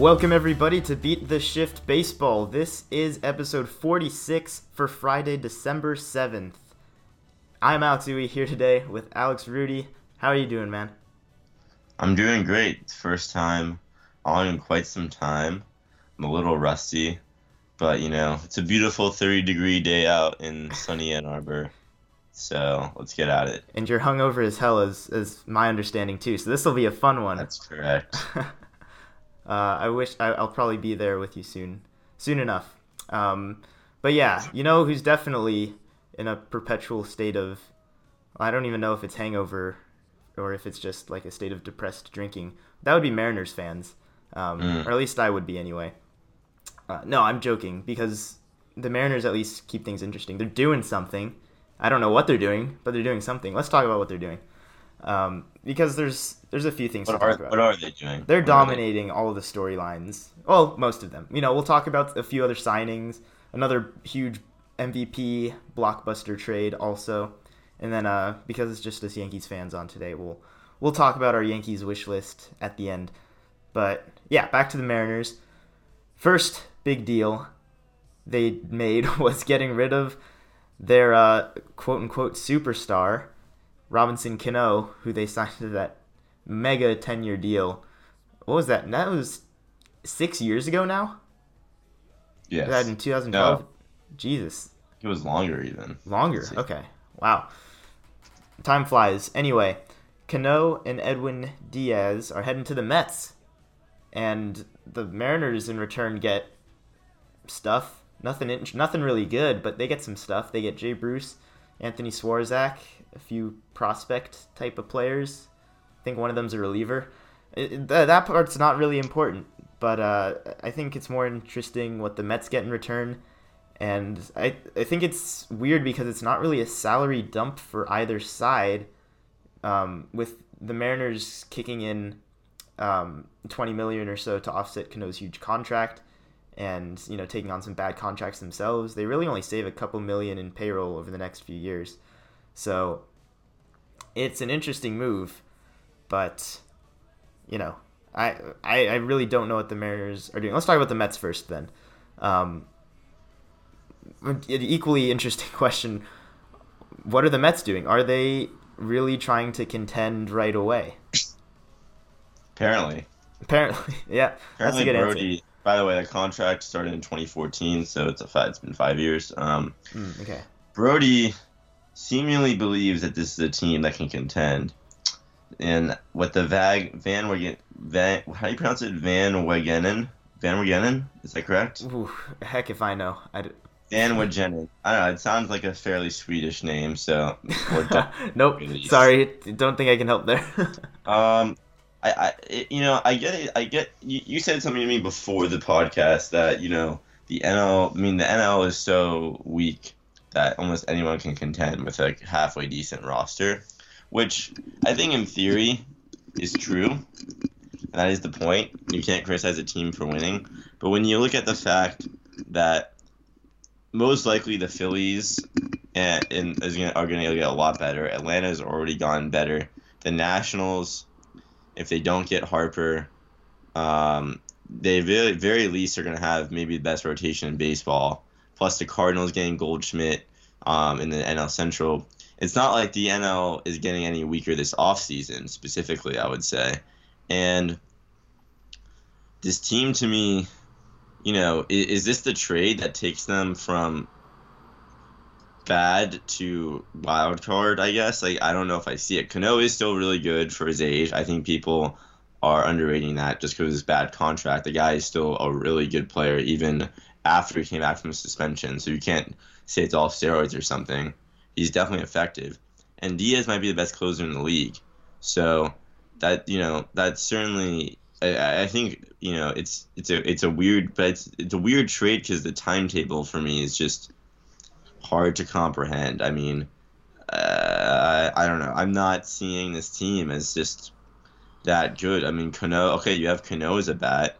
Welcome, everybody, to Beat the Shift Baseball. This is episode 46 for Friday, December 7th. I'm Alex Uwe here today with Alex Rudy. How are you doing, man? I'm doing great. First time on in quite some time. I'm a little rusty, but you know, it's a beautiful 30 degree day out in sunny Ann Arbor. So let's get at it. And you're hungover as hell, as, as my understanding, too. So this will be a fun one. That's correct. uh, I wish I, I'll probably be there with you soon, soon enough. Um, but yeah, you know who's definitely in a perpetual state of I don't even know if it's hangover or if it's just like a state of depressed drinking. That would be Mariners fans, um, Mm. or at least I would be anyway. Uh, no, I'm joking because the Mariners at least keep things interesting. They're doing something. I don't know what they're doing, but they're doing something. Let's talk about what they're doing, um, because there's there's a few things What to are talk about. what are they doing? They're What are they- dominating all of the storylines. Well, most of them. You know, we'll talk about a few other signings, another huge MVP blockbuster trade also. And then uh because it's just us Yankees fans on today, we'll we'll talk about our Yankees wish list at the end. But yeah, back to the Mariners. First big deal they made was getting rid of their uh, quote unquote superstar, Robinson Cano, who they signed to that mega 10 year deal. What was that? That was six years ago now? Yes. That in 2012? No. Jesus. It was longer even. Longer. Okay. Wow. Time flies. Anyway, Cano and Edwin Diaz are heading to the Mets. And the Mariners, in return, get stuff. Nothing, nothing really good, but they get some stuff. They get Jay Bruce, Anthony Swarzak, a few prospect type of players. I think one of them's a reliever. It, it- th- that part's not really important, but uh, I think it's more interesting what the Mets get in return. And I, I think it's weird because it's not really a salary dump for either side. Um, with the Mariners kicking in um, 20 million or so to offset Cano's huge contract and you know taking on some bad contracts themselves they really only save a couple million in payroll over the next few years so it's an interesting move but you know I, I I really don't know what the Mariners are doing let's talk about the Mets first then um, an equally interesting question what are the Mets doing are they really trying to contend right away Apparently. apparently yeah that's a Apparently good Brodie. answer By the way, the contract started in 2014, so it's a fi- it's been five years. Um, Mm, okay Brodie seemingly believes that this is a team that can contend. And what the Vag Van Wagen Van how do you pronounce it? Van Wagenen? Van Wagenen? Is that correct? Ooh, heck if I know. I d- Van Wagenen. I don't know, it sounds like a fairly Swedish name, so nope. Release. Sorry, don't think I can help there. Um, I, I, it- you know, I get it. I get you. You said something to me before the podcast that you know the NL. I mean, the NL is so weak that almost anyone can contend with a halfway decent roster, which I think in theory is true. And That is the point. You can't criticize a team for winning, but when you look at the fact that most likely the Phillies and, and is gonna, are going to get a lot better. Atlanta's already gone better. The Nationals, if they don't get Harper, um, they very very least are going to have maybe the best rotation in baseball. Plus the Cardinals getting Goldschmidt um, in the NL Central. It's not like the NL is getting any weaker this offseason, specifically, I would say. And this team, to me, you know, is, is this the trade that takes them from bad to wild card, I guess. Like I don't know if I see it. Cano is still really good for his age. I think people are underrating that just because of his bad contract. The guy is still a really good player even after he came back from suspension. So you can't say it's all steroids or something. He's definitely effective. And Diaz might be the best closer in the league. So that you know, that's certainly I, I think you know it's it's a it's a weird but it's it's a weird trade because the timetable for me is just hard to comprehend. I mean, uh, I, I don't know. I'm not seeing this team as just that good. I mean, Cano. Okay, you have Cano as a bat.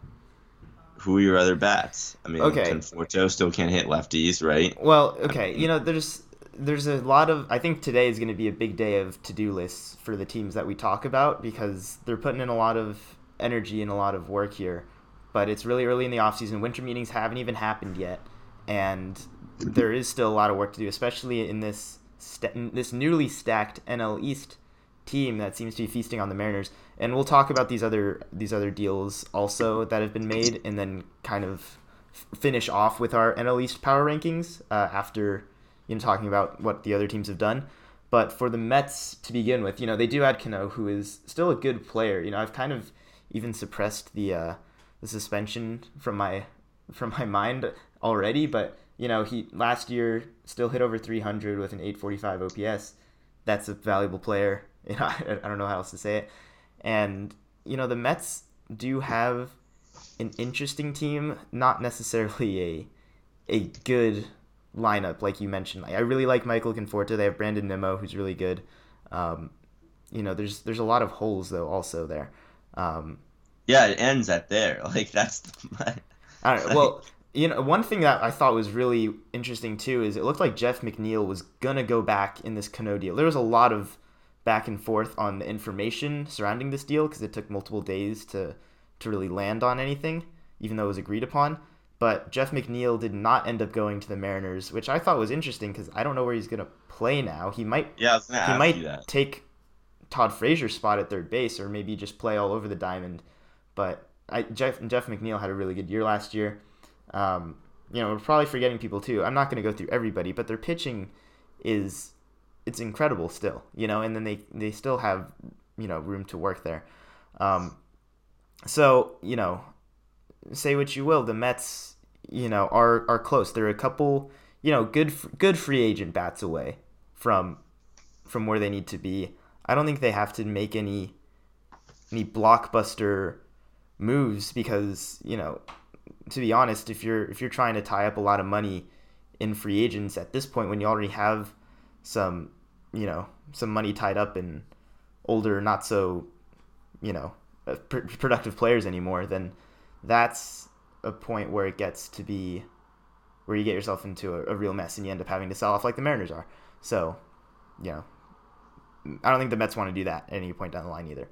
Who are your other bats? I mean, Okay. Conforto still can't hit lefties, right? Well, okay, you know, there's there's a lot of I think today is going to be a big day of to-do lists for the teams that we talk about because they're putting in a lot of energy and a lot of work here. but it's really early in the offseason. Winter meetings haven't even happened yet, and there is still a lot of work to do, especially in this st- this newly stacked NL East team that seems to be feasting on the Mariners. And we'll talk about these other these other deals also that have been made, and then kind of finish off with our NL East power rankings uh, after you know talking about what the other teams have done. But for the Mets to begin with, you know they do add Cano, who is still a good player. You know I've kind of even suppressed the uh, the suspension from my from my mind already, but you know he last year still hit over 300 with an 845 OPS. That's a valuable player. You know I, I don't know how else to say it. And you know the Mets do have an interesting team, not necessarily a a good lineup like you mentioned. Like, I really like Michael Conforto. They have Brandon Nimmo, who's really good. Um, you know, there's there's a lot of holes though also there. Um, yeah, it ends at there. Like that's. The, I don't know. Well, you know, one thing that I thought was really interesting too is it looked like Jeff McNeil was gonna go back in this Cano deal. There was a lot of back and forth on the information surrounding this deal because it took multiple days to to really land on anything, even though it was agreed upon. But Jeff McNeil did not end up going to the Mariners, which I thought was interesting because I don't know where he's gonna play now. He might yeah, he might take Todd Frazier's spot at third base, or maybe just play all over the diamond. But I, Jeff Jeff McNeil had a really good year last year. Um, you know, we're probably forgetting people too. I'm not going to go through everybody, but their pitching is it's incredible still. You know, and then they they still have you know room to work there. Um, so you know, say what you will, the Mets, you know, are are close. They're a couple, you know, good good free agent bats away from from where they need to be. I don't think they have to make any any blockbuster moves because you know, to be honest, if you're if you're trying to tie up a lot of money in free agents at this point when you already have some you know some money tied up in older, not so you know uh, pr- productive players anymore, then that's a point where it gets to be where you get yourself into a, a, real mess and you end up having to sell off like the Mariners are. So, you know, I don't think the Mets want to do that at any point down the line either.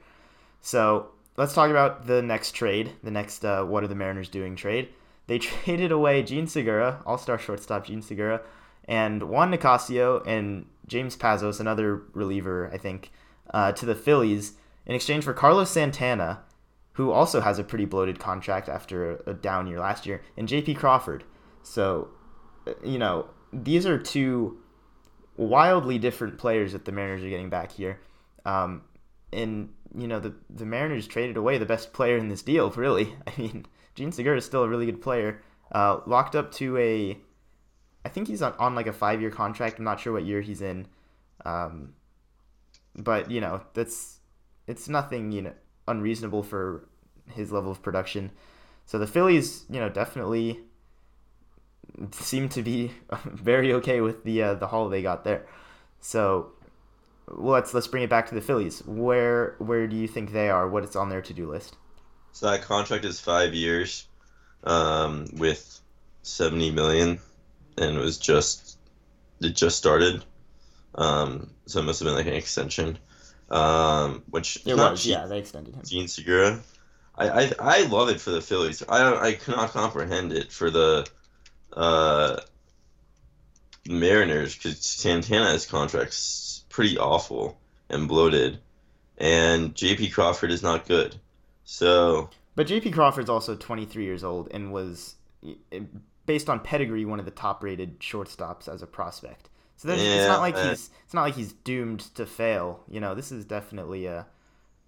So let's talk about the next trade, the next uh, what are the Mariners doing trade. They traded away Jean Segura, all-star shortstop Jean Segura, and Juan Nicasio and James Pazos, another reliever, I think, uh, to the Phillies in exchange for Carlos Santana, who also has a pretty bloated contract after a, down year last year, and J.P. Crawford. So, uh, you know, these are two wildly different players that the Mariners are getting back here. Um, and you know the the Mariners traded away the best player in this deal. Really, I mean, Jean Segura is still a really good player. Uh, locked up to a, I think he's on, on like a five year contract. I'm not sure what year he's in, um, but you know that's it's nothing you know unreasonable for his level of production. So the Phillies, you know, definitely seem to be very okay with the uh, the haul they got there. So let's let's bring it back to the Phillies. Where where do you think they are? What is on their to do list? So that contract is five years, um, with seventy million, and it was just it just started. Um, so it must have been like an extension. Um, which it was, yeah, they extended him. Jean Segura. I, I I love it for the Phillies. I I cannot comprehend it for the uh, Mariners because Santana's contract's pretty awful and bloated, and J.P. Crawford is not good. So, but J.P. Crawford's also 23 years old and was, based on pedigree, one of the top-rated shortstops as a prospect. So yeah, it's not like uh, he's it's not like he's doomed to fail. You know, this is definitely a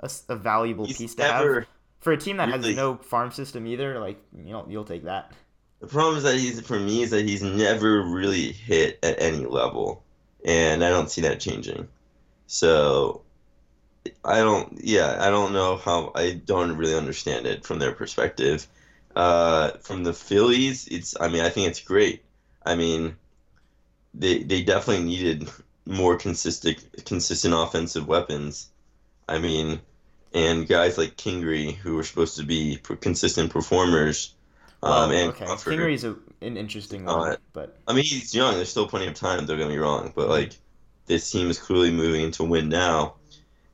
a, a valuable piece to have for a team that really, has no farm system either. Like you know, you'll take that. The problem is that he's for me is that he's never really hit at any level, and I don't see that changing. So I don't, yeah, I don't know how. I don't really understand it from their perspective. Uh, from the Phillies, it's. I mean, I think it's great. I mean, they they definitely needed more consistent consistent offensive weapons. I mean, and guys like Kingery who were supposed to be consistent performers. Um, and okay, Crawford, Kingery's a, an interesting one, uh, but I mean he's young. There's still plenty of time. Don't get me wrong, but like this team is clearly moving to win now,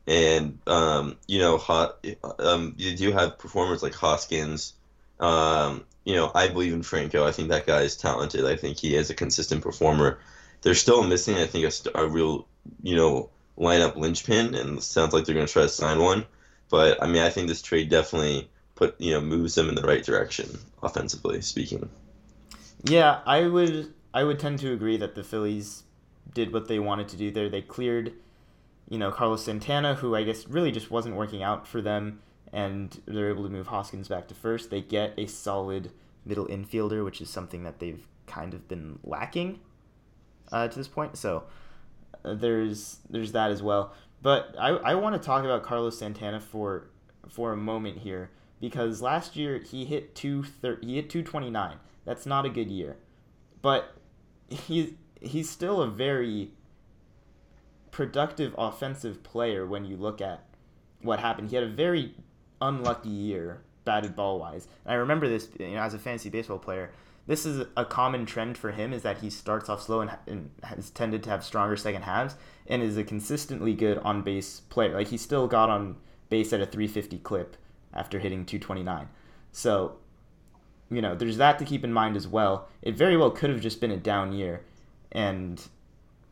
and um, you know, hot, um, you do have performers like Hoskins Um, you know, I believe in Franco. I think that guy is talented. I think he is a consistent performer. They're still missing, I think, a, a real, you know, lineup linchpin, and sounds like they're going to try to sign one. But I mean, I think this trade definitely put you know moves them in the right direction offensively speaking. Yeah, I would I would tend to agree that the Phillies did what they wanted to do there. They cleared, you know, Carlos Santana, who I guess really just wasn't working out for them, and they're able to move Hoskins back to first. They get a solid middle infielder, which is something that they've kind of been lacking uh, to this point. So uh, there's there's that as well. But I, I want to talk about Carlos Santana for for a moment here because last year he hit two thir- he hit 229. That's not a good year. But he's he's still a very productive offensive player when you look at what happened. He had a very unlucky year batted ball wise. And I remember this you know, as a fantasy baseball player. This is a common trend for him is that he starts off slow and, and has tended to have stronger second halves and is a consistently good on base player. Like he still got on base at a 350 clip after hitting 229. So, you know, there's that to keep in mind as well. It very well could have just been a down year and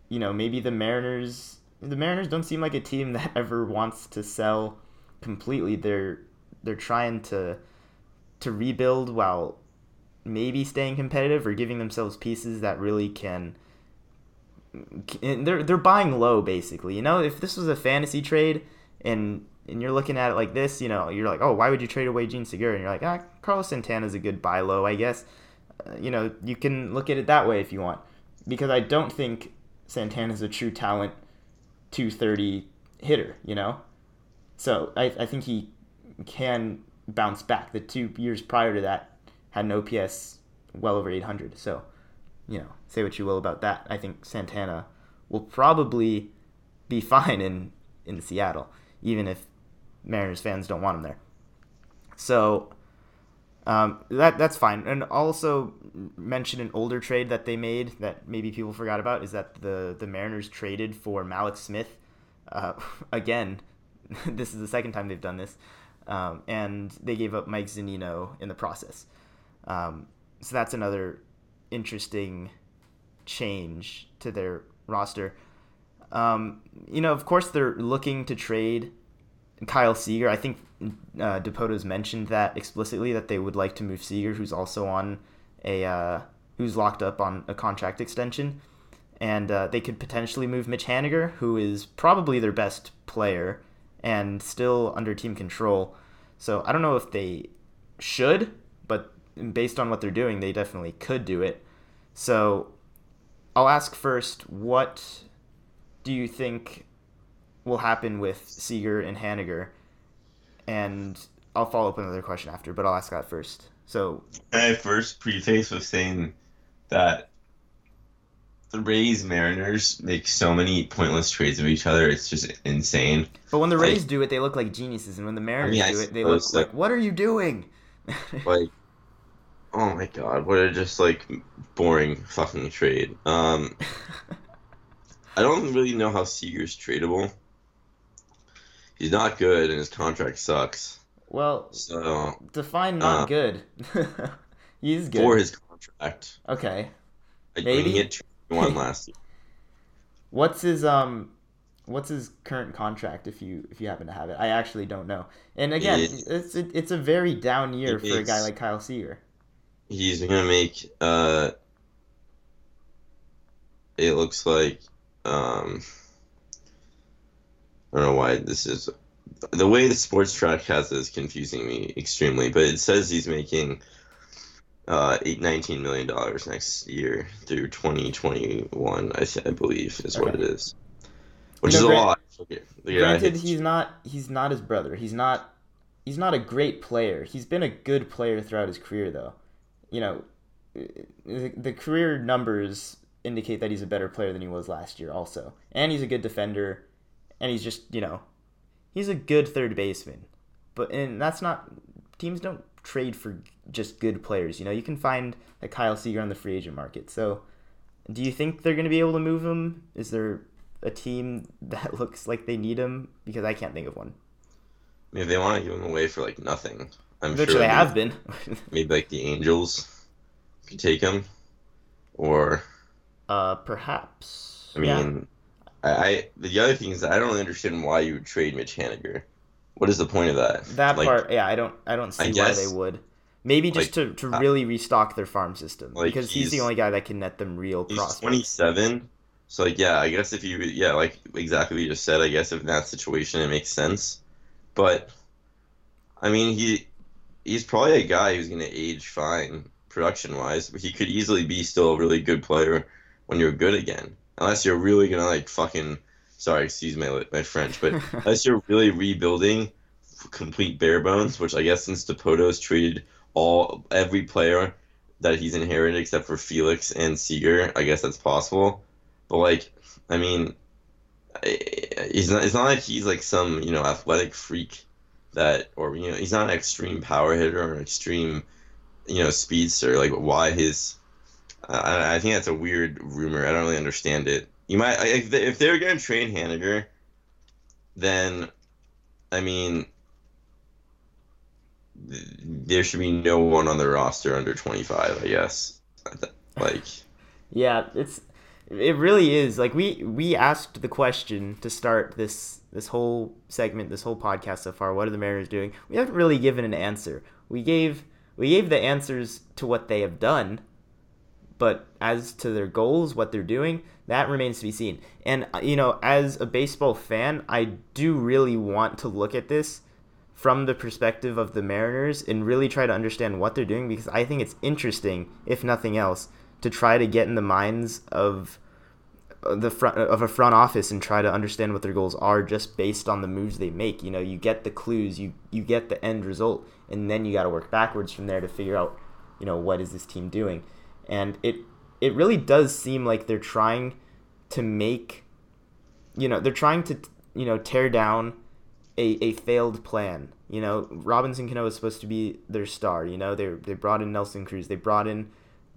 you know, maybe the Mariners the Mariners don't seem like a team that ever wants to sell completely. They're they're trying to to rebuild while maybe staying competitive or giving themselves pieces that really can they're they're buying low basically. You know, if this was a fantasy trade and and you're looking at it like this, you know, you're like, oh, why would you trade away Jean Segura? And you're like, ah, Carlos Santana's a good buy low, I guess. Uh, you know, you can look at it that way if you want, because I don't think Santana's a true talent 230 hitter. You know, so I I think he can bounce back. The two years prior to that had an OPS well over 800. So, you know, say what you will about that. I think Santana will probably be fine in in Seattle, even if Mariners fans don't want him there. So um, that that's fine. And also mention an older trade that they made that maybe people forgot about is that the the Mariners traded for Mallex Smith. Uh, again, this is the second time they've done this, um, and they gave up Mike Zunino in the process. Um, so that's another interesting change to their roster. Um, you know, of course, they're looking to trade Kyle Seager. I think uh, Dipoto's mentioned that explicitly that they would like to move Seager, who's also on a uh, who's locked up on a contract extension, and uh, they could potentially move Mitch Haniger, who is probably their best player and still under team control. So I don't know if they should, but based on what they're doing, they definitely could do it. So I'll ask first, what do you think will happen with Seager and Haniger? And I'll follow up with another question after, but I'll ask that first. So I first preface with saying that the Rays Mariners make so many pointless trades of each other. It's just insane. But when the Rays like, do it, they look like geniuses, and when the Mariners I mean, do it, they look like, like, "What are you doing?" like, oh my god, what a just like boring fucking trade. Um, I don't really know how Seager's tradable he's not good, and his contract sucks. Well, so define not uh, good. he's good for his contract. Okay, like maybe one last year. What's his um? What's his current contract if you if you happen to have it? I actually don't know. And again, it, it's it, it's a very down year for a guy like Kyle Seager. He's gonna make uh. It looks like um. I don't know why this is the way the Spotrac has is confusing me extremely, but it says he's making uh, eight nineteen million dollars next year through twenty twenty one. I I believe is okay. what it is, which is a lot. Okay. Granted, he's not he's not his brother. He's not he's not a great player. He's been a good player throughout his career, though. You know, the, the career numbers indicate that he's a better player than he was last year, also, and he's a good defender and he's just you know he's a good third baseman. But and that's not teams don't trade for just good players. You know, you can find a Kyle Seager on the free agent market. So, do you think they're going to be able to move him? Is there a team that looks like they need him? Because I can't think of one. Maybe they want to give him away for like nothing. I'm Which sure they have been. Maybe like the Angels could take him, or uh, perhaps. I Yeah. mean, I, I the other thing is I don't really understand why you would trade Mitch Haniger. What is the point of that? that Like, part. Yeah, I don't. I don't see I why they would. Maybe just like, to, to really restock their farm system like, because he's, the only guy that can net them real He's prospects. 27, so like yeah, I guess if you yeah like exactly what you just said, I guess if in that situation it makes sense, but I mean he he's probably a guy who's gonna age fine production wise, he could easily be still a really good player when you're good again, unless you're really gonna like fucking sorry excuse my my French, but unless you're really rebuilding complete bare bones, which I guess since Dipoto's traded all every player that he's inherited except for Felix and Seager, I guess that's possible. But like, I mean, he's not. It's not like he's like some you know athletic freak that, or you know, he's not an extreme power hitter or an extreme you know speedster. Like, why his? I, I think that's a weird rumor. I don't really understand it. You might if they, if they're gonna train Haniger, then I mean, there should be no one on the roster under 25, I guess. Like, Yeah, it's it really is. Like we we asked the question to start this this whole segment, this whole podcast so far. What are the Mariners doing? We haven't really given an answer. We gave we gave the answers to what they have done, but as to their goals, what they're doing, that remains to be seen. And uh, you know, as a baseball fan, I do really want to look at this from the perspective of the Mariners and really try to understand what they're doing because I think it's interesting, if nothing else, to try to get in the minds of uh, the front of a front office and try to understand what their goals are just based on the moves they make. You know, you get the clues, you you get the end result, and then you got to work backwards from there to figure out, you know, what is this team doing, and it it really does seem like they're trying to make, you know, they're trying to you know tear down a, a failed plan. You know, Robinson Cano is supposed to be their star. You know, they they brought in Nelson Cruz. They brought in,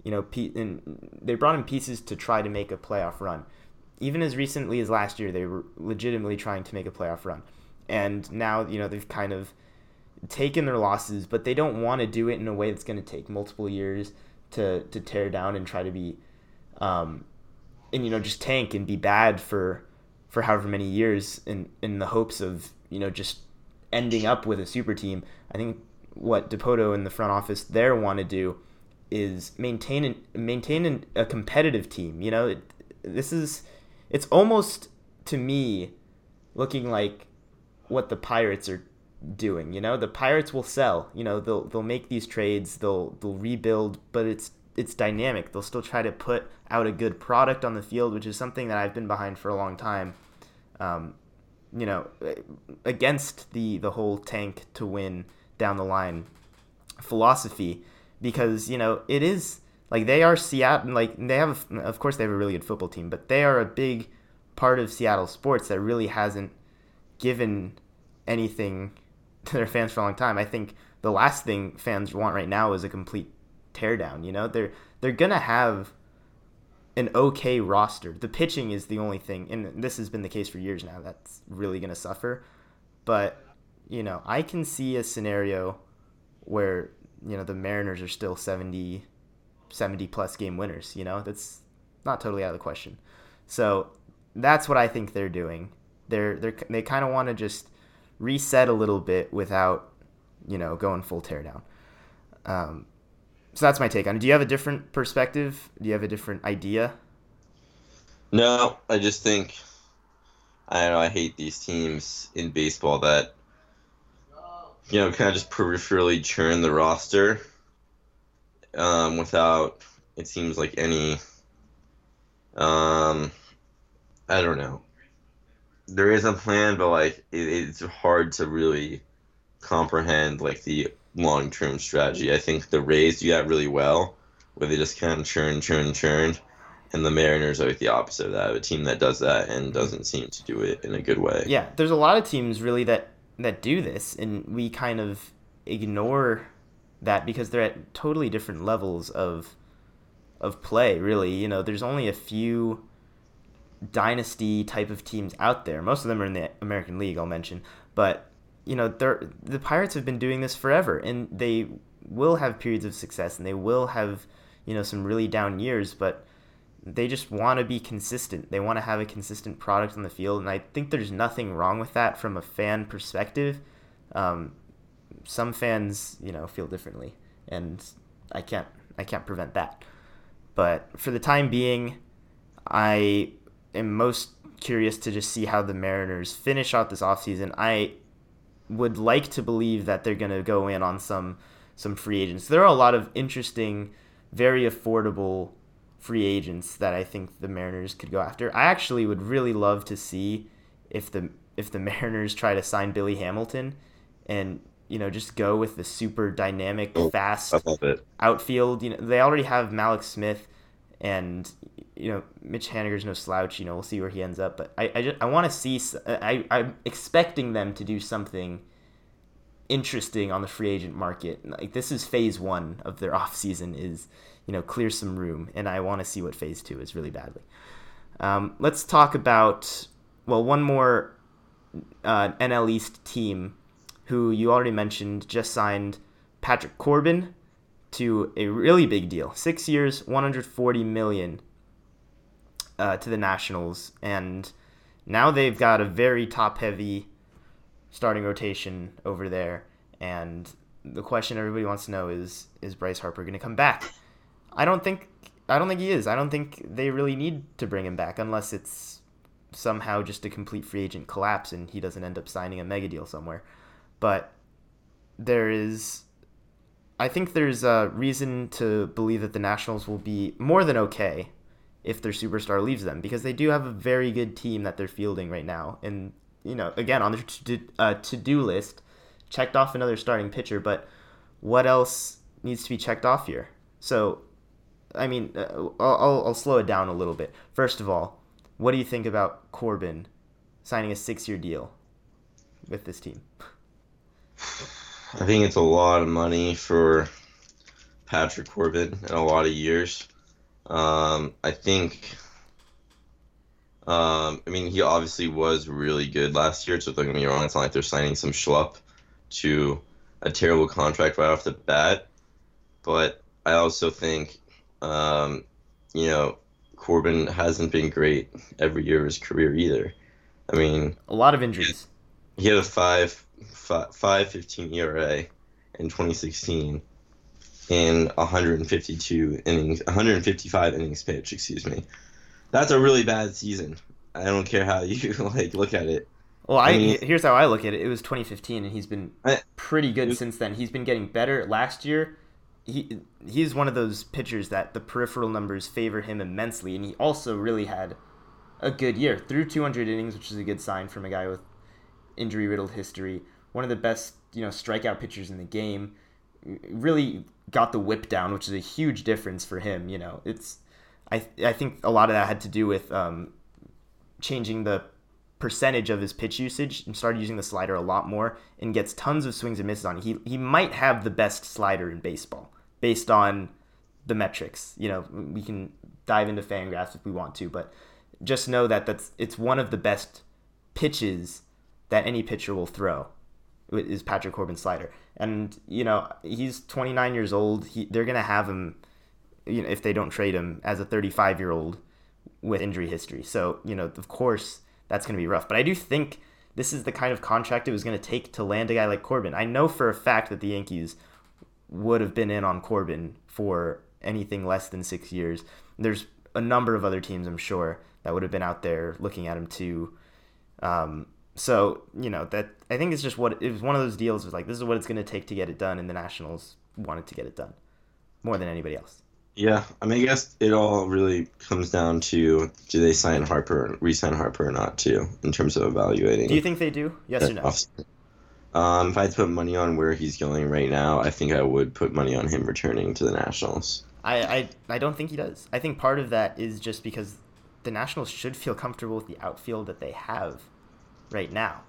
you know, Pete and they brought in pieces to try to make a playoff run. Even as recently as last year, they were legitimately trying to make a playoff run, and now you know they've kind of taken their losses, but they don't want to do it in a way that's going to take multiple years to to tear down and try to be, um, and you know just tank and be bad for for however many years in in the hopes of you know just ending up with a super team. I think what Dipoto and the front office there want to do is maintain maintain a competitive team. You know, it, this is it's almost to me looking like what the Pirates are doing. You know, the Pirates will sell. You know, they'll they'll make these trades. They'll they'll rebuild, but it's it's dynamic. They'll still try to put out a good product on the field, which is something that I've been behind for a long time. Um, you know, against the the whole tank to win down the line philosophy, because you know it is like they are Seattle. Like they have, of course, they have a really good football team, but they are a big part of Seattle sports that really hasn't given anything their fans for a long time. I think the last thing fans want right now is a complete teardown. You know, they're they're gonna have an okay roster. The pitching is the only thing, and this has been the case for years now. That's really gonna suffer. But you know, I can see a scenario where you know the Mariners are still 70, 70 plus game winners. You know, that's not totally out of the question. So that's what I think they're doing. They're they're they kind of want to just reset a little bit without you know going full teardown. Um, so that's my take on it. Do you have a different perspective? Do you have a different idea? no, I just think I don't know. I hate these teams in baseball that you know kind of just peripherally churn the roster um, without it seems like any um, I don't know. There is a plan, but like it, it's hard to really comprehend like the long term strategy. I think the Rays do that really well, where they just kind of churn, churn, churn, and the Mariners are like the opposite of that, a team that does that and doesn't seem to do it in a good way. Yeah, there's a lot of teams really that that do this, and we kind of ignore that because they're at totally different levels of of play. Really, you know, there's only a few dynasty type of teams out there. Most of them are in the American League. I'll mention, but you know, the Pirates have been doing this forever, and they will have periods of success, and they will have, you know, some really down years, but they just want to be consistent. They want to have a consistent product on the field, and I think there's nothing wrong with that from a fan perspective. Um, some fans, you know, feel differently, and I can't I can't prevent that. But for the time being, I am most curious to just see how the Mariners finish out this offseason. I would like to believe that they're going to go in on some some free agents. There are a lot of interesting, very affordable free agents that I think the Mariners could go after. I actually would really love to see if the if the Mariners try to sign Billy Hamilton and you know just go with the super dynamic, oh, fast outfield. You know they already have Mallex Smith and you know Mitch Haniger's no slouch. You know we'll see where he ends up, but I I, just, I want to see. I I'm expecting them to do something interesting on the free agent market. Like this is phase one of their off season is you know clear some room, and I want to see what phase two is really badly. Um, let's talk about well one more uh, NL East team who you already mentioned just signed Patrick Corbin to a really big deal, six years, 140 million uh, to the Nationals, and now they've got a very top-heavy starting rotation over there. And the question everybody wants to know is: Is Bryce Harper going to come back? I don't think. I don't think he is. I don't think they really need to bring him back unless it's somehow just a complete free agent collapse and he doesn't end up signing a mega deal somewhere. But there is I think there's a reason to believe that the Nationals will be more than okay if their superstar leaves them because they do have a very good team that they're fielding right now. And you know, again on their to uh, do list, checked off another starting pitcher, but what else needs to be checked off here? So, I mean, uh, I'll, I'll slow it down a little bit. First of all, what do you think about Corbin signing a six-year deal with this team? I think it's a lot of money for Patrick Corbin in a lot of years. Um, I think. Um, I mean, he obviously was really good last year, so don't get me wrong. It's not like they're signing some schlup to a terrible contract right off the bat. But I also think, um, you know, Corbin hasn't been great every year of his career either. I mean, a lot of injuries. He had a five five fifteen ERA in 2016 in 152 innings, 155 innings pitched. Excuse me. That's a really bad season. I don't care how you like look at it. Well, I, I mean, here's how I look at it. It was 2015, and he's been pretty good was, since then. He's been getting better. Last year, he he's one of those pitchers that the peripheral numbers favor him immensely, and he also really had a good year. Through 200 innings, which is a good sign from a guy with injury riddled history, one of the best you know strikeout pitchers in the game. Really got the whip down, which is a huge difference for him. You know, it's I I think a lot of that had to do with um, changing the percentage of his pitch usage and started using the slider a lot more and gets tons of swings and misses on. He he might have the best slider in baseball based on the metrics. You know, we can dive into Fangraphs if we want to, but just know that that's it's one of the best pitches that any pitcher will throw is Patrick Corbin's slider. And you know he's 29 years old. He, they're gonna have him, you know, if they don't trade him as a 35 year old with injury history. So you know, of course, that's gonna be rough. But I do think this is the kind of contract it was gonna take to land a guy like Corbin. I know for a fact that the Yankees would have been in on Corbin for anything less than six years. There's a number of other teams, I'm sure, that would have been out there looking at him too. Um, so you know that I think it's just what it was one of those deals. Was like this is what it's going to take to get it done, and the Nationals wanted to get it done more than anybody else. Yeah, I mean, I guess it all really comes down to do they sign Harper, re-sign Harper or not, too, in terms of evaluating. Do you think they do? Yes or no? Um, if I had to put money on where he's going right now, I think I would put money on him returning to the Nationals. I, I, I don't think he does. I think part of that is just because the Nationals should feel comfortable with the outfield that they have right now.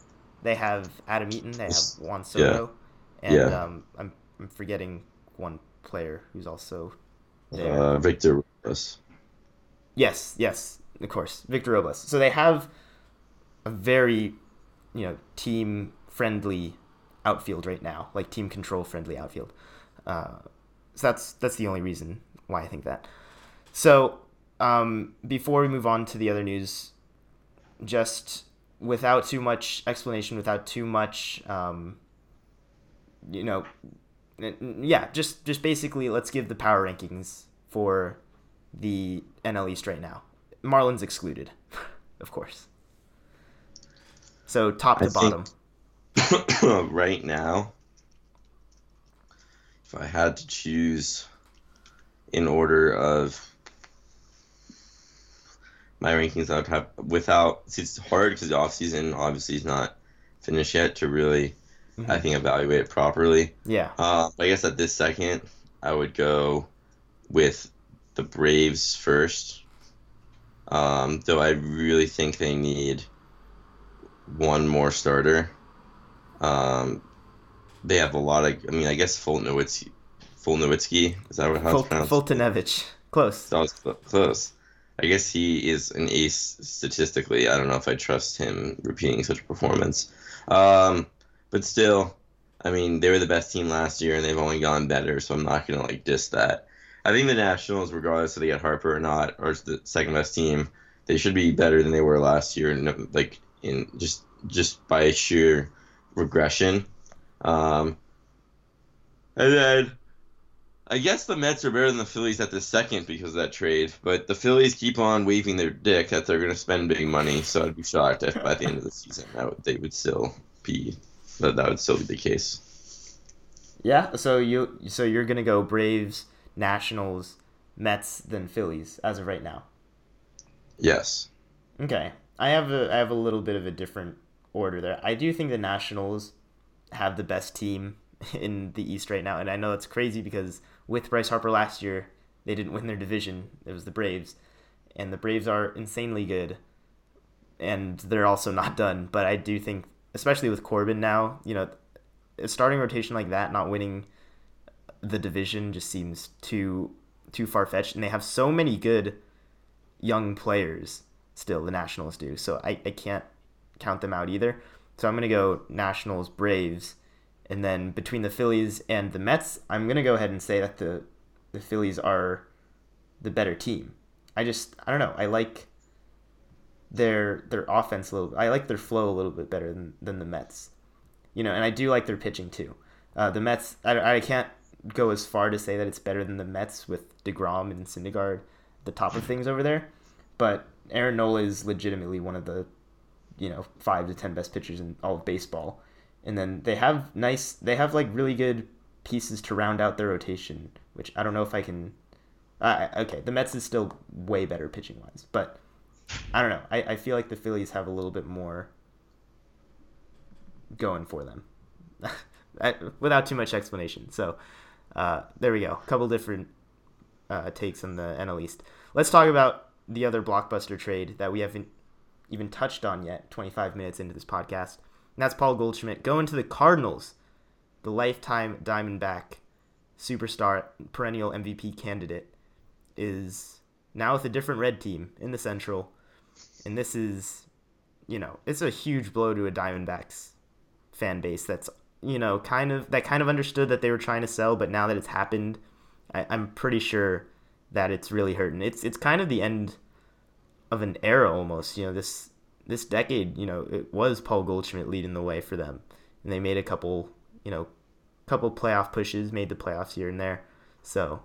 They have Adam Eaton, they have Juan Soto, yeah. and yeah. Um, I'm, I'm forgetting one player who's also there. Uh, Victor Robles. Yes, yes, of course, Victor Robles. So they have a very, you know, team friendly outfield right now, like team control friendly outfield. Uh, so that's that's the only reason why I think that. So um, before we move on to the other news, just without too much explanation, without too much, um, you know, yeah, just just basically let's give the power rankings for the NL East right now. Marlins excluded, of course. So top to I bottom. think right now, if I had to choose in order of my rankings, I would have without. It's hard because the off season obviously is not finished yet to really, Mhm. I think, evaluate it properly. Yeah. Uh, I guess at this second, I would go with the Braves first. Um, though I really think they need one more starter. Um, they have a lot of. I mean, I guess Fultnowitsky. Fultnowitsky is that what how Ful- it's pronounced? Fultonevich. Close. That was cl- close. I guess he is an ace statistically. I don't know if I trust him repeating such a performance. Um, but still, I mean, they were the best team last year, and they've only gone better. So I'm not gonna like diss that. I think the Nationals, regardless if they get Harper or not, are the second best team. They should be better than they were last year, no- like in just just by sheer regression. Um, and then I guess the Mets are better than the Phillies at the second because of that trade, but the Phillies keep on waving their dick that they're going to spend big money. So I'd be shocked if by the end of the season that would, they would still be that that would still be the case. Yeah. So you so you're gonna go Braves, Nationals, Mets, then Phillies as of right now. Yes. Okay. I have a I have a little bit of a different order there. I do think the Nationals have the best team in the East right now, and I know it's crazy because with Bryce Harper last year, they didn't win their division. It was the Braves, and the Braves are insanely good, and they're also not done. But I do think, especially with Corbin now, you know, a starting rotation like that not winning the division just seems too too far fetched, and they have so many good young players still the Nationals do. So I, I can't count them out either. So I'm gonna go Nationals, Braves, and then between the Phillies and the Mets, I'm gonna go ahead and say that the the Phillies are the better team. I just I don't know. I like their their offense a little. I like their flow a little bit better than, than the Mets. You know, and I do like their pitching too. Uh, the Mets, I, I can't go as far to say that it's better than the Mets with deGrom and Syndergaard, the top of things over there, but Aaron Nola is legitimately one of the, you know, five to ten best pitchers in all of baseball. And then they have nice, they have like really good pieces to round out their rotation, which I don't know if I can. Uh, okay, the Mets is still way better pitching wise, but I don't know. I, I feel like the Phillies have a little bit more going for them, without too much explanation. So uh, there we go. A couple different uh, takes on the NL East. Let's talk about the other blockbuster trade that we haven't even touched on yet. 25 minutes into this podcast, and that's Paul Goldschmidt going to the Cardinals, the lifetime Diamondback superstar, perennial MVP candidate, is now with a different red team in the Central, and this is, you know, it's a huge blow to a Diamondbacks fan base that's you know kind of that kind of understood that they were trying to sell, but now that it's happened, I, I'm pretty sure that it's really hurting. It's it's kind of the end of an era almost. You know this this decade. You know it was Paul Goldschmidt leading the way for them, and they made a couple you know couple playoff pushes, made the playoffs here and there. So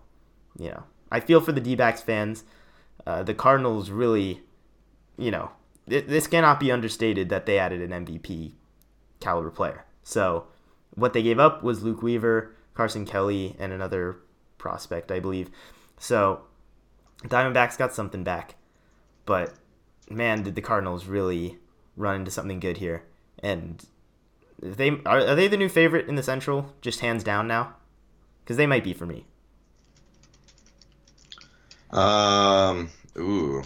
you know I feel for the D-backs fans. Uh, the Cardinals really, you know, th- this cannot be understated that they added an MVP caliber player. So what they gave up was Luke Weaver, Carson Kelly, and another prospect, I believe. So Diamondbacks got something back, but man, did the Cardinals really run into something good here? And they are, are they the new favorite in the Central, just hands down now? Because they might be for me. Um. Ooh.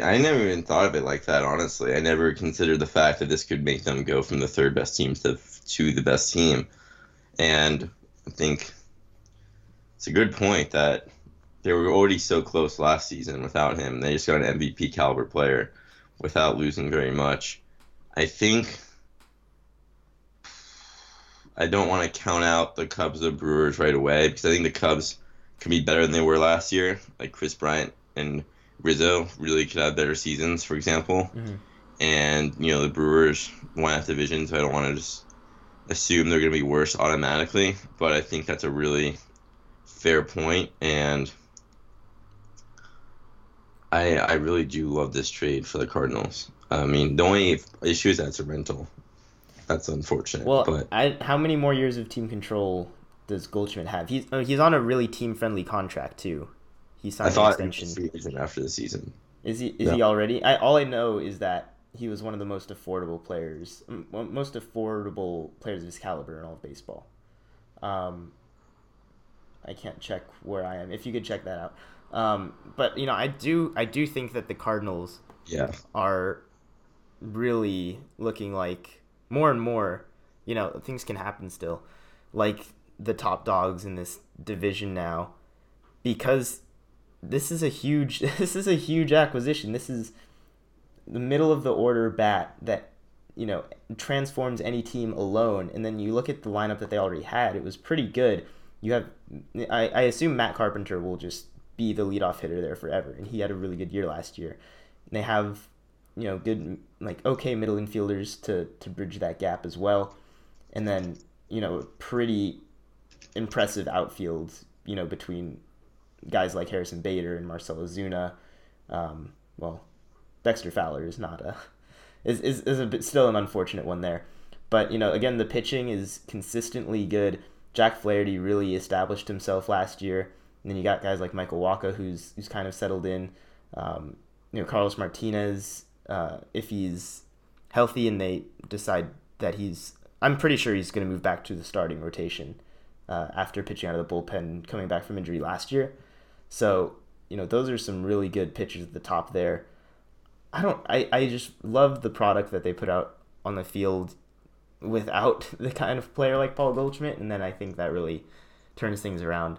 I never even thought of it like that. Honestly, I never considered the fact that this could make them go from the third best team to to the best team, and I think it's a good point that they were already so close last season without him. They just got an MVP caliber player without losing very much. I think I don't want to count out the Cubs or Brewers right away because I think the Cubs can be better than they were last year. Like Kris Bryant and Rizzo really could have better seasons, for example. Mm-hmm. And you know the Brewers won that division, so I don't want to just assume they're going to be worse automatically. But I think that's a really fair point, and I I really do love this trade for the Cardinals. I mean, the only issue is that it's a rental. That's unfortunate. Well, but I, how many more years of team control does Goldschmidt have? He's oh, he's on a really team friendly contract too. He I signed an extension. after the season. Is he is No. he already? I all I know is that he was one of the most affordable players, most affordable players of his caliber in all of baseball. Um, I can't check where I am. If you could check that out. Um, but you know, I do I do think that the Cardinals Yeah, are really looking like more and more, you know, things can happen still, like the top dogs in this division now, because this is a huge this is a huge acquisition. This is the middle of the order bat that you know transforms any team alone. And then you look at the lineup that they already had; it was pretty good. You have, I, I assume Matt Carpenter will just be the leadoff hitter there forever, and he had a really good year last year. And they have, you know, good like okay middle infielders to to bridge that gap as well, and then you know pretty impressive outfield. You know between guys like Harrison Bader and Marcell Ozuna. Um, well, Dexter Fowler is not a is, is, is a bit still an unfortunate one there. But you know, again, the pitching is consistently good. Jack Flaherty really established himself last year, and then you got guys like Michael Wacha, who's who's kind of settled in. Um, you know, Carlos Martinez, uh, if he's healthy and they decide that he's, I'm pretty sure he's going to move back to the starting rotation uh, after pitching out of the bullpen, coming back from injury last year. So, you know, those are some really good pitchers at the top there. I don't I, I just love the product that they put out on the field without the kind of player like Paul Goldschmidt and then I think that really turns things around.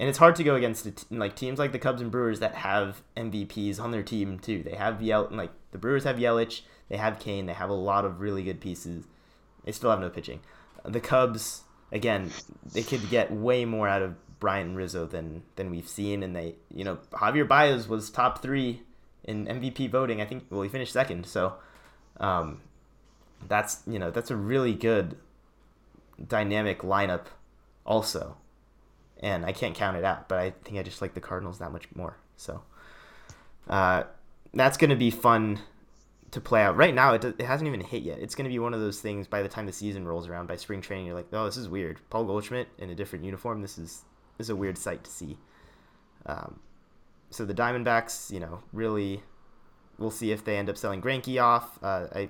And it's hard to go against like teams like the Cubs and Brewers that have MVPs on their team too. They have Yel like the Brewers have Yelich, they have Cain, they have a lot of really good pieces. They still have no pitching. The Cubs again, they could get way more out of Brian Rizzo than than we've seen, and they, you know, Javier Baez was top three in MVP voting. I think well, he finished second, so um, that's you know that's a really good dynamic lineup, also, and I can't count it out. But I think I just like the Cardinals that much more. So uh, that's gonna be fun to play out. Right now, it, it hasn't even hit yet. It's going to be one of those things by the time the season rolls around, by spring training, you're like, oh, this is weird. Paul Goldschmidt in a different uniform. This is this is a weird sight to see. Um, so the Diamondbacks, you know, really, we'll see if they end up selling Greinke off. Uh, I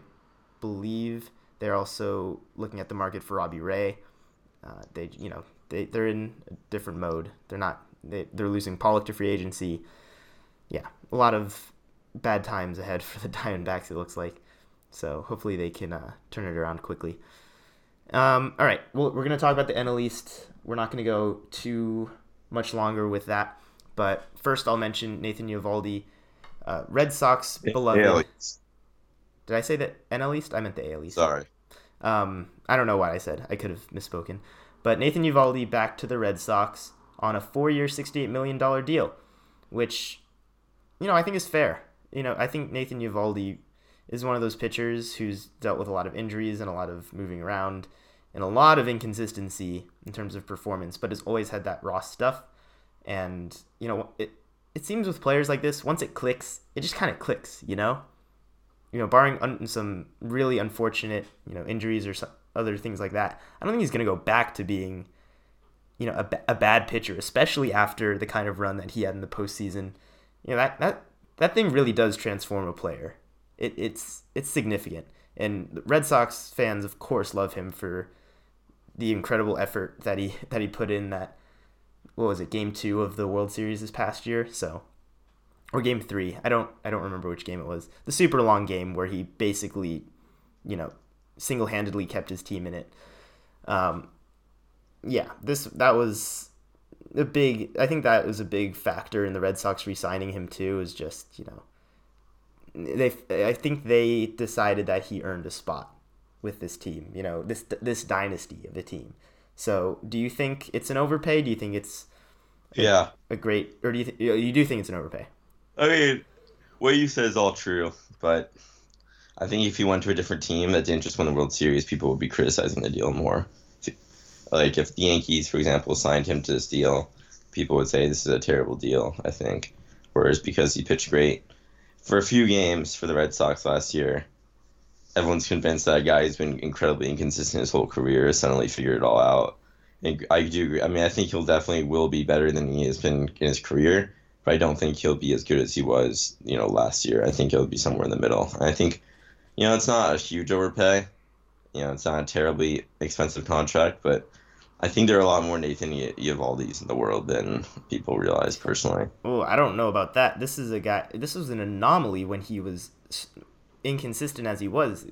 believe they're also looking at the market for Robbie Ray. Uh, they, you know, they they're in a different mode. They're not. They, they're losing Pollock to free agency. Yeah, a lot of bad times ahead for the Diamondbacks. It looks like. So hopefully they can uh, turn it around quickly. Um, all right, well, we're gonna talk about the NL East. We're not gonna go too much longer with that, but first I'll mention Nathan Eovaldi, uh, Red Sox beloved. Did I say that NL East? I meant the AL East. sorry. Um, I don't know what I said. I could have misspoken. But Nathan Eovaldi back to the Red Sox on a four-year, $68 million deal, which, you know, I think is fair. You know, I think Nathan Eovaldi is one of those pitchers who's dealt with a lot of injuries and a lot of moving around and a lot of inconsistency in terms of performance, but has always had that raw stuff. And, you know, it, it seems with players like this, once it clicks, it just kind of clicks, you know? you know, barring un- some really unfortunate, you know, injuries or some other things like that, I don't think he's going to go back to being, you know, a, a bad pitcher, especially after the kind of run that he had in the postseason. You know, that that that thing really does transform a player. It, it's it's significant, and Red Sox fans, of course, love him for the incredible effort that he that he put in that. What was it? Game two of the World Series this past year. So or game three. I don't I don't remember which game it was. The super long game where he basically, you know, single handedly kept his team in it. Um, yeah, this that was a big. I think that was a big factor in the Red Sox re-signing him too. Is just you know, they I think they decided that he earned a spot with this team. You know, this this dynasty of a team. So, do you think it's an overpay? Do you think it's Yeah. a great, or do you th- you do think it's an overpay? I mean, what you said is all true, but I think if he went to a different team that didn't just win the World Series, people would be criticizing the deal more. Like if the Yankees, for example, signed him to this deal, people would say this is a terrible deal. I think, whereas because he pitched great for a few games for the Red Sox last year, everyone's convinced that a guy who's been incredibly inconsistent his whole career has suddenly figured it all out. And I do agree. I mean, I think he'll definitely will be better than he has been in his career but I don't think he'll be as good as he was, you know, last year. I think he'll be somewhere in the middle. And I think, you know, it's not a huge overpay. You know, it's not a terribly expensive contract, but I think there are a lot more Nathan Eovaldi's in the world than people realize personally. Oh, I don't know about that. This is a guy. This was an anomaly when he was inconsistent as he was.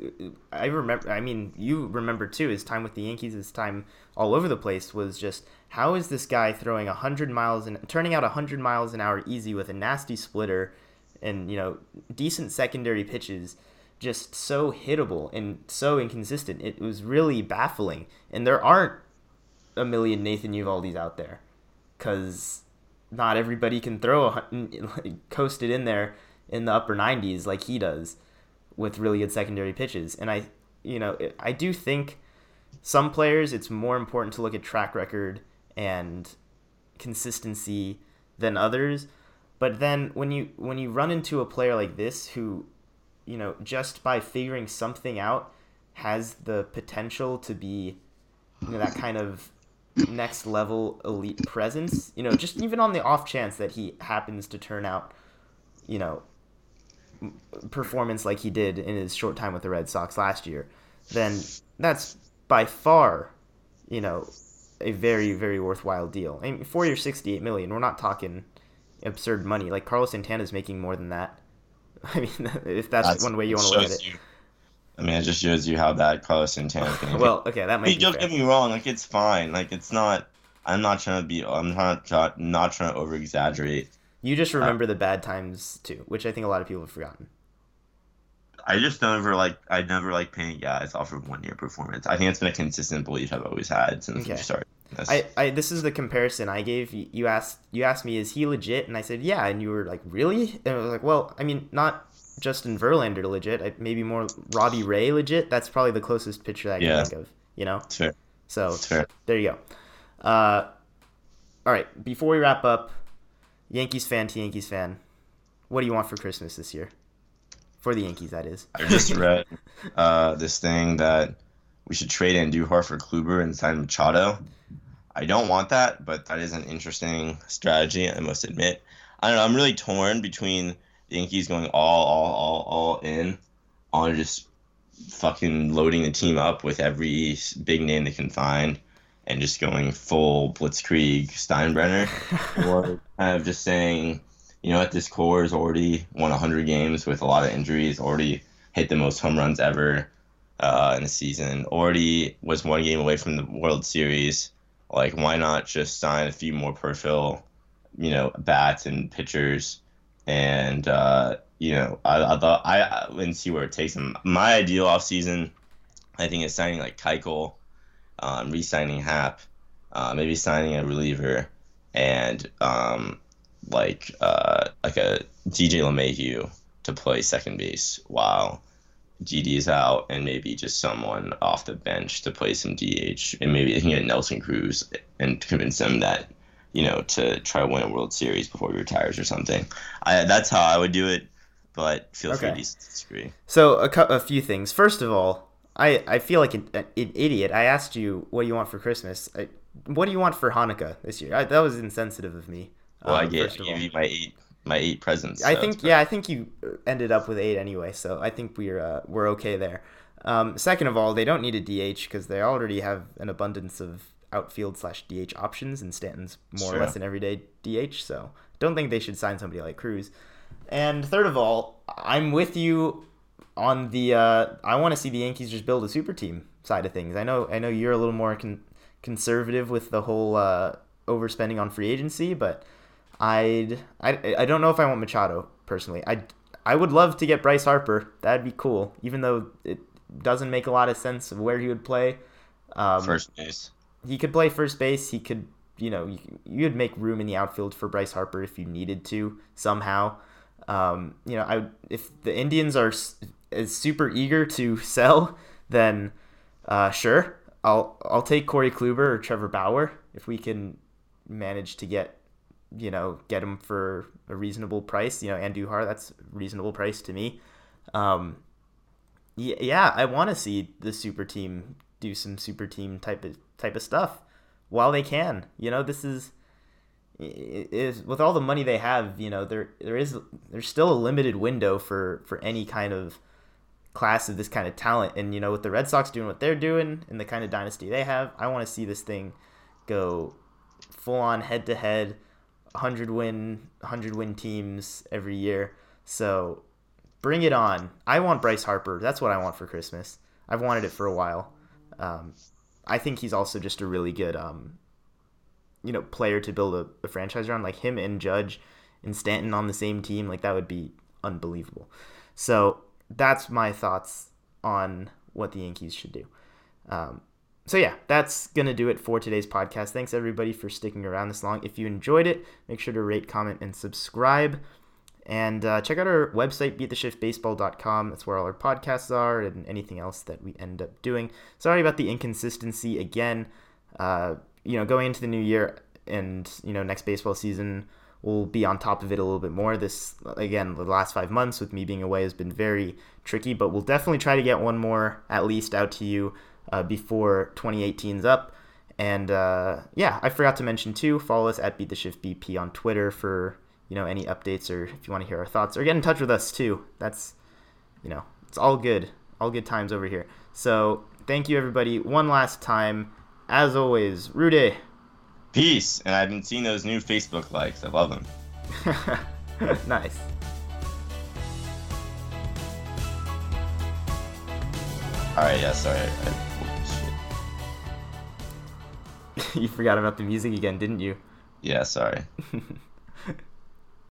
I remember. I mean, you remember too. His time with the Yankees, his time all over the place was just how is this guy throwing hundred miles and turning out hundred miles an hour easy with a nasty splitter, and you know decent secondary pitches, just so hittable and so inconsistent. It was really baffling, and there aren't a million Nathan Eovaldis out there, because not everybody can throw a, coast it in there in the upper 90s like he does with really good secondary pitches. And I, you know, I do think some players it's more important to look at track record and consistency than others. But then when you when you run into a player like this who, you know, just by figuring something out has the potential to be you know that kind of next level elite presence, you know, just even on the off chance that he happens to turn out, you know, performance like he did in his short time with the Red Sox last year, then that's by far, you know, a very very worthwhile deal. I mean, four years, sixty eight million. We're not talking absurd money. Like Carlos Santana's making more than that. I mean, if that's, one way you want to look at it. you- I mean, it just shows you how bad Carlos Santana can Well, okay, that I might mean, be don't fair. get me wrong. Like it's fine. Like it's not. I'm not trying to be. I'm not try, not trying to over exaggerate. You just uh, remember the bad times too, which I think a lot of people have forgotten. I just never like. I never like paying guys off of one year performance. I think it's been a consistent belief I've always had since we started. This. I, I this is the comparison I gave you. Asked you asked me, is he legit? And I said, yeah. And you were like, really? And I was like, well, I mean, not Justin Verlander legit. I- Maybe more Robbie Ray legit. That's probably the closest picture I can Yeah. think of. You know. it's fair. So It's fair. there you go. Uh, all right. Before we wrap up, Yankees fan to Yankees fan, what do you want for Christmas this year? For the Yankees, that is. I just read uh, this thing that we should trade Andujar for Kluber and sign Machado. I don't want that, but that is an interesting strategy. I must admit. I don't know. I'm really torn between the Yankees going all, all, all, all in on just fucking loading the team up with every big name they can find and just going full blitzkrieg Steinbrenner, or kind of just saying, you know what, this core has already won 100 games with a lot of injuries, already hit the most home runs ever uh, in the season, already was one game away from the World Series. Like, why not just sign a few more Perfil, you know, bats and pitchers, and uh, you know, I, I thought I, and see where it takes them. My ideal offseason, I think, is signing like Keuchel, um, re-signing Happ, uh, maybe signing a reliever, and um, like uh, like a DJ LeMahieu to play second base while Didi is out, and maybe just someone off the bench to play some DH, and maybe they can get Nelson Cruz and convince them that you know to try to win a World Series before he retires or something. I that's how I would do it, but feel free Okay. to disagree. So a, cou- a few things. First of all, I, I feel like an, an idiot. I asked you what do you want for Christmas. I, what do you want for Hanukkah this year? I, that was insensitive of me. Well, I um, gave, I of gave you my eight my eight presents. I think yeah, I think you ended up with eight anyway, so I think we're uh, we're okay there. Um, second of all, they don't need a DH because they already have an abundance of outfield slash DH options, and Stanton's more or less an everyday DH. So don't think they should sign somebody like Cruz. And third of all, I'm with you on the uh, I want to see the Yankees just build a super team side of things. I know I know you're a little more con- conservative with the whole uh, overspending on free agency, but I'd I, I don't know if I want Machado personally. I I would love to get Bryce Harper. That'd be cool. Even though it doesn't make a lot of sense of where he would play. Um, First base. he could play first base. He could, you know, you, you'd make room in the outfield for Bryce Harper if you needed to somehow. Um, you know, I if the Indians are is super eager to sell, then uh, sure, I'll I'll take Corey Kluber or Trevor Bauer if we can manage to get, you know, get him for a reasonable price. You know, Andujar, that's reasonable price to me. Um, yeah, yeah, I want to see the super team do some super team type of type of stuff while they can. You know, this is is with all the money they have. You know, there there is there's still a limited window for for any kind of class of this kind of talent. And you know, with the Red Sox doing what they're doing and the kind of dynasty they have, I want to see this thing go full on head to head, 100 win 100 win teams every year. So bring it on. I want Bryce Harper. That's what I want for Christmas. I've wanted it for a while. Um, I think he's also just a really good, um, you know, player to build a, a franchise around. Like him and Judge and Stanton on the same team, like that would be unbelievable. So that's my thoughts on what the Yankees should do. Um, so yeah, that's gonna do it for today's podcast. Thanks everybody for sticking around this long. If you enjoyed it, make sure to rate, comment, and subscribe. And uh, check out our website, beattheshiftbaseball.com. That's where all our podcasts are and anything else that we end up doing. Sorry about the inconsistency again. Uh, you know, going into the new year and, you know, next baseball season, we'll be on top of it a little bit more. This, again, the last five months with me being away has been very tricky, but we'll definitely try to get one more at least out to you uh, before 2018's up. And uh, yeah, I forgot to mention too, follow us at Beat the Shift BP on Twitter for you know any updates or if you want to hear our thoughts or get in touch with us too. That's you know it's all good, all good times over here. So thank you everybody one last time. As always, Rude. Peace. And I've been seeing those new Facebook likes. I love them. nice. All right. Yeah. Sorry. I. you forgot about the music again, didn't you? Yeah. Sorry.